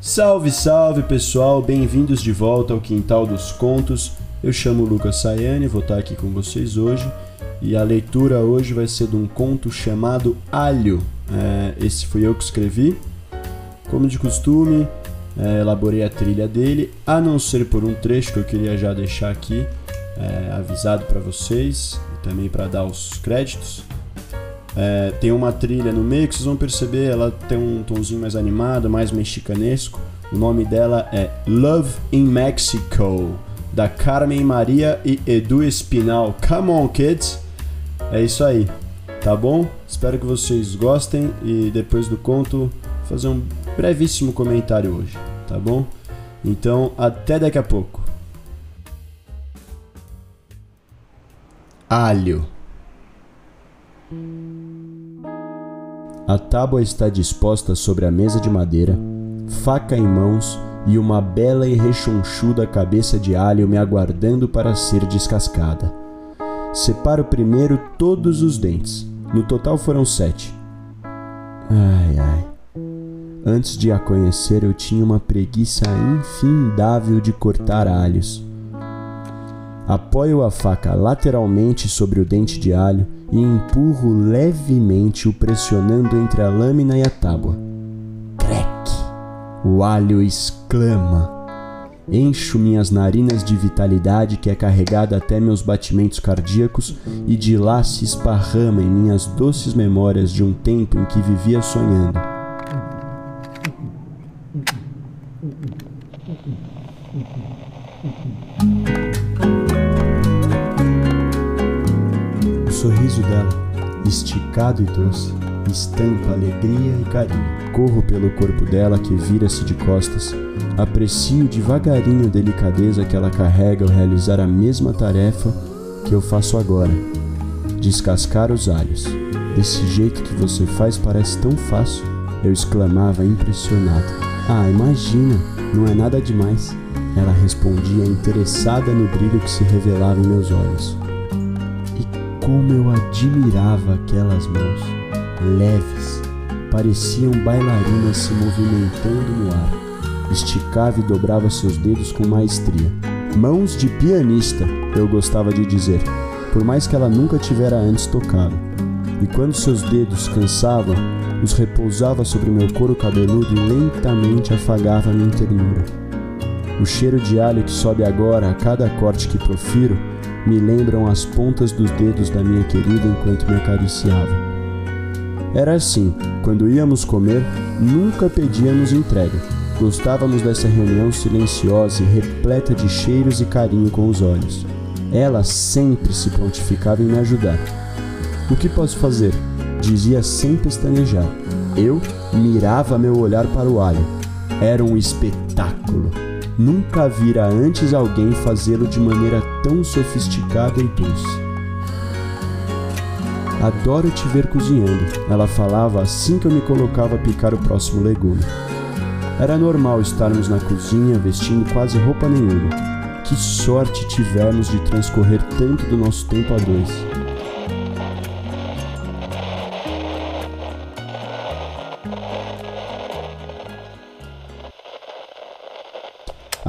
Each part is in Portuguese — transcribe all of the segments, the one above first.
Salve, salve pessoal, bem-vindos de volta ao Quintal dos Contos. Eu chamo Lucas Sayane, vou estar aqui com vocês hoje e a leitura hoje vai ser de um conto chamado Alho. É, esse fui eu que escrevi. Como de costume, é, elaborei a trilha dele, a não ser por um trecho que eu queria já deixar aqui é, avisado para vocês e também para dar os créditos. É, tem uma trilha no meio que vocês vão perceber, ela tem um tonzinho mais animado, mais mexicanesco. O nome dela é Love in Mexico, da Carmen Maria e Edu Espinal. Come on, kids! É isso aí, tá bom? Espero que vocês gostem e depois do conto fazer um brevíssimo comentário hoje, tá bom? Então, até daqui a pouco. Alho. A tábua está disposta sobre a mesa de madeira, faca em mãos e uma bela e rechonchuda cabeça de alho me aguardando para ser descascada. Separo primeiro todos os dentes. No total foram sete. Ai, ai. Antes de a conhecer, eu tinha uma preguiça infindável de cortar alhos. Apoio a faca lateralmente sobre o dente de alho e empurro levemente o pressionando entre a lâmina e a tábua. Crec! O alho exclama. Encho minhas narinas de vitalidade que é carregada até meus batimentos cardíacos e de lá se esparrama em minhas doces memórias de um tempo em que vivia sonhando. Esticado e doce, estampa alegria e carinho. Corro pelo corpo dela que vira-se de costas, aprecio devagarinho a delicadeza que ela carrega ao realizar a mesma tarefa que eu faço agora: descascar os alhos. Desse jeito que você faz parece tão fácil, eu exclamava impressionado. Ah, imagina, não é nada demais. Ela respondia interessada no brilho que se revelava em meus olhos. Como eu admirava aquelas mãos, leves, pareciam bailarinas se movimentando no ar. Esticava e dobrava seus dedos com maestria. Mãos de pianista, eu gostava de dizer, por mais que ela nunca tivera antes tocado. E quando seus dedos cansavam, os repousava sobre meu couro cabeludo e lentamente afagava minha ternura. O cheiro de alho que sobe agora a cada corte que profiro me lembram as pontas dos dedos da minha querida enquanto me acariciava. Era assim, quando íamos comer, nunca pedíamos entrega. Gostávamos dessa reunião silenciosa e repleta de cheiros e carinho com os olhos. Ela sempre se prontificava em me ajudar. O que posso fazer? Dizia sem pestanejar. Eu mirava meu olhar para o alho. Era um espetáculo. Nunca vira antes alguém fazê-lo de maneira tão sofisticada e doce. Adoro te ver cozinhando, ela falava assim que eu me colocava a picar o próximo legume. Era normal estarmos na cozinha vestindo quase roupa nenhuma. Que sorte tivemos de transcorrer tanto do nosso tempo a dois.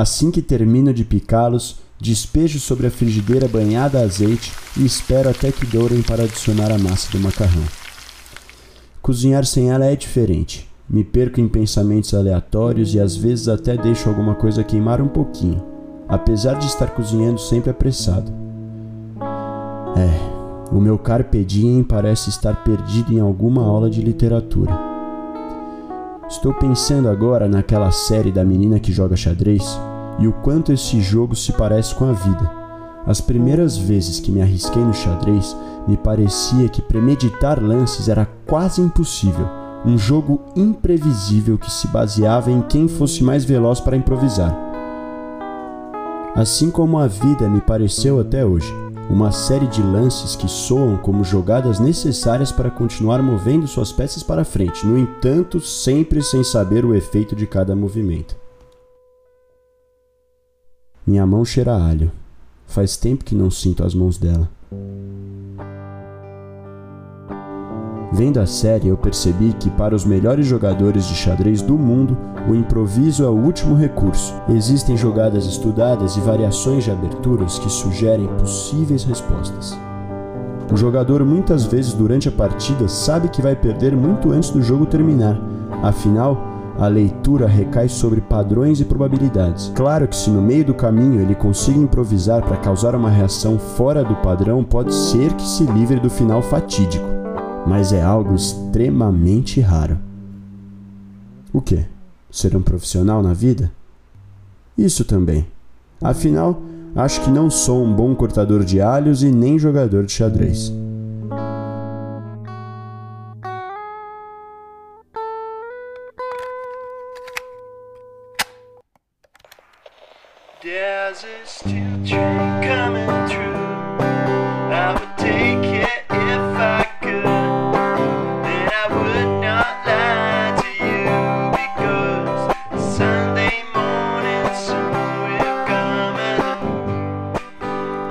Assim que termino de picá-los, despejo sobre a frigideira banhada a azeite e espero até que dourem para adicionar a massa do macarrão. Cozinhar sem ela é diferente. Me perco em pensamentos aleatórios e às vezes até deixo alguma coisa queimar um pouquinho, apesar de estar cozinhando sempre apressado. É, o meu carpe diem parece estar perdido em alguma aula de literatura. Estou pensando agora naquela série da menina que joga xadrez e o quanto esse jogo se parece com a vida. As primeiras vezes que me arrisquei no xadrez, me parecia que premeditar lances era quase impossível. Um jogo imprevisível que se baseava em quem fosse mais veloz para improvisar. Assim como a vida me pareceu até hoje, uma série de lances que soam como jogadas necessárias para continuar movendo suas peças para frente, no entanto, sempre sem saber o efeito de cada movimento. Minha mão cheira a alho. Faz tempo que não sinto as mãos dela. Vendo a série, eu percebi que para os melhores jogadores de xadrez do mundo, o improviso é o último recurso. Existem jogadas estudadas e variações de aberturas que sugerem possíveis respostas. O jogador muitas vezes durante a partida sabe que vai perder muito antes do jogo terminar. Afinal, a leitura recai sobre padrões e probabilidades. Claro que se no meio do caminho ele consiga improvisar para causar uma reação fora do padrão, pode ser que se livre do final fatídico, mas é algo extremamente raro. O que? Ser um profissional na vida? Isso também. Afinal, acho que não sou um bom cortador de alhos e nem jogador de xadrez.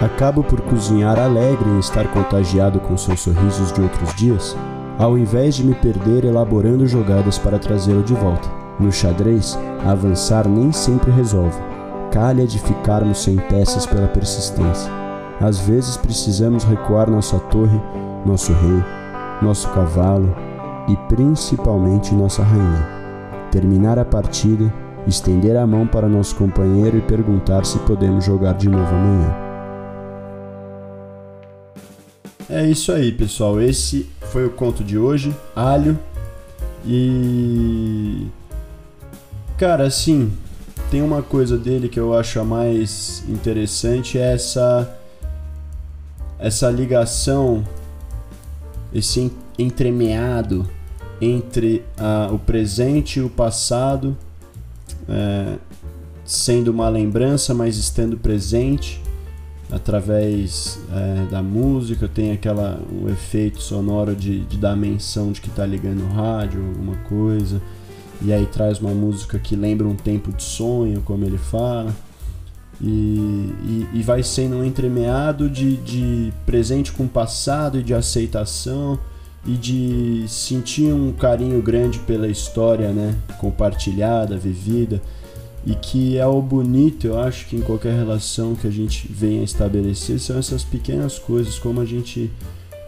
Acabo por cozinhar alegre em estar contagiado com seus sorrisos de outros dias, ao invés de me perder elaborando jogadas para trazê-lo de volta. No xadrez, avançar nem sempre resolve calha de ficarmos sem peças pela persistência. Às vezes precisamos recuar nossa torre, nosso rei, nosso cavalo e principalmente nossa rainha. Terminar a partida, estender a mão para nosso companheiro e perguntar se podemos jogar de novo amanhã. É isso aí, pessoal. Esse foi o conto de hoje, Alho. E. Cara, assim, tem uma coisa dele que eu acho a mais interessante é essa essa ligação esse entremeado entre o presente e o passado é, sendo uma lembrança mas estando presente através é, da música tem aquela o efeito sonoro de, de dar menção de que está ligando o rádio alguma coisa e aí traz uma música que lembra um tempo de sonho, como ele fala. E, e, e vai sendo um entremeado de, de presente com passado e de aceitação e de sentir um carinho grande pela história, né, compartilhada, vivida, e que é o bonito, eu acho que em qualquer relação que a gente venha estabelecer são essas pequenas coisas, como a gente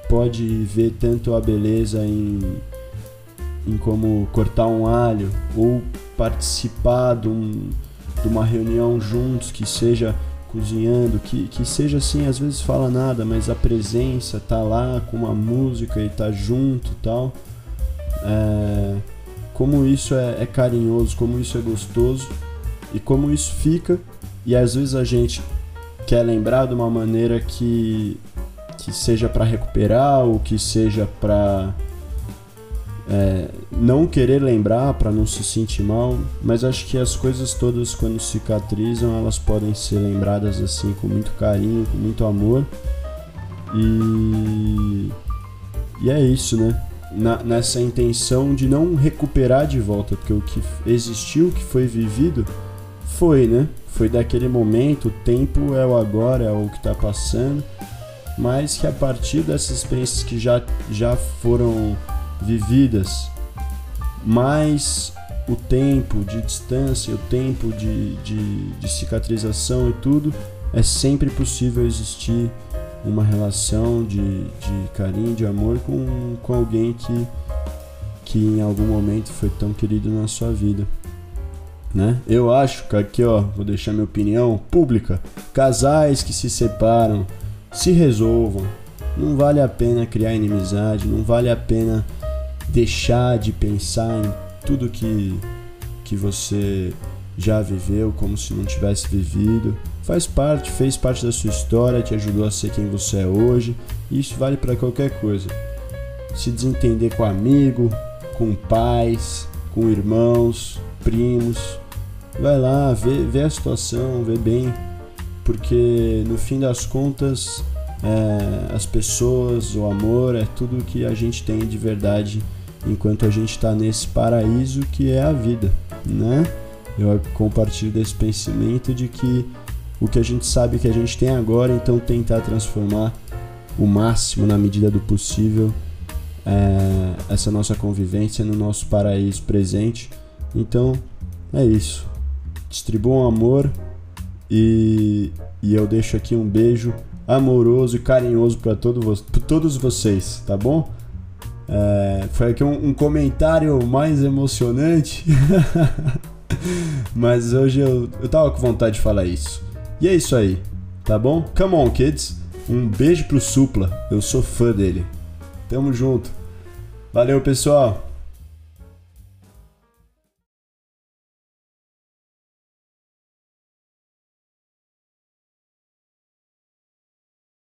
pode ver tanto a beleza em em como cortar um alho ou participar de, um, de uma reunião juntos que seja cozinhando, que, que seja assim, às vezes fala nada, mas a presença tá lá com uma música e tá junto e tal. É, como isso é, é carinhoso, como isso é gostoso e como isso fica. E às vezes a gente quer lembrar de uma maneira que, que seja para recuperar ou que seja para é, não querer lembrar para não se sentir mal, mas acho que as coisas todas quando cicatrizam elas podem ser lembradas assim com muito carinho, com muito amor e e é isso, né? Na, nessa intenção de não recuperar de volta, porque o que existiu, o que foi vivido, foi, né? Foi daquele momento, o tempo é o agora, é o que está passando, mas que a partir dessas experiências que já, já foram vividas, mais o tempo de distância, o tempo de, de, de cicatrização e tudo, é sempre possível existir uma relação de, de carinho, de amor com, com alguém que, que em algum momento foi tão querido na sua vida. Né? Eu acho que aqui, ó, vou deixar minha opinião pública. Casais que se separam, se resolvam. Não vale a pena criar inimizade, não vale a pena deixar de pensar em tudo que, que você já viveu como se não tivesse vivido. Faz parte, fez parte da sua história, te ajudou a ser quem você é hoje. E isso vale para qualquer coisa. Se desentender com amigo, com pais, com irmãos, primos, vai lá, vê, vê a situação, vê bem, porque no fim das contas, é, as pessoas, o amor é tudo que a gente tem de verdade enquanto a gente está nesse paraíso que é a vida, né? Eu compartilho desse pensamento de que o que a gente sabe que a gente tem agora, então tentar transformar o máximo na medida do possível é, essa nossa convivência no nosso paraíso presente. Então é isso. Distribuam amor e, e eu deixo aqui um beijo amoroso e carinhoso para todo, todos vocês, tá bom? É, foi aqui um, um comentário mais emocionante, mas hoje eu, eu tava com vontade de falar isso. E é isso aí, tá bom? Come on, kids! Um beijo pro Supla, eu sou fã dele. Tamo junto. Valeu, pessoal!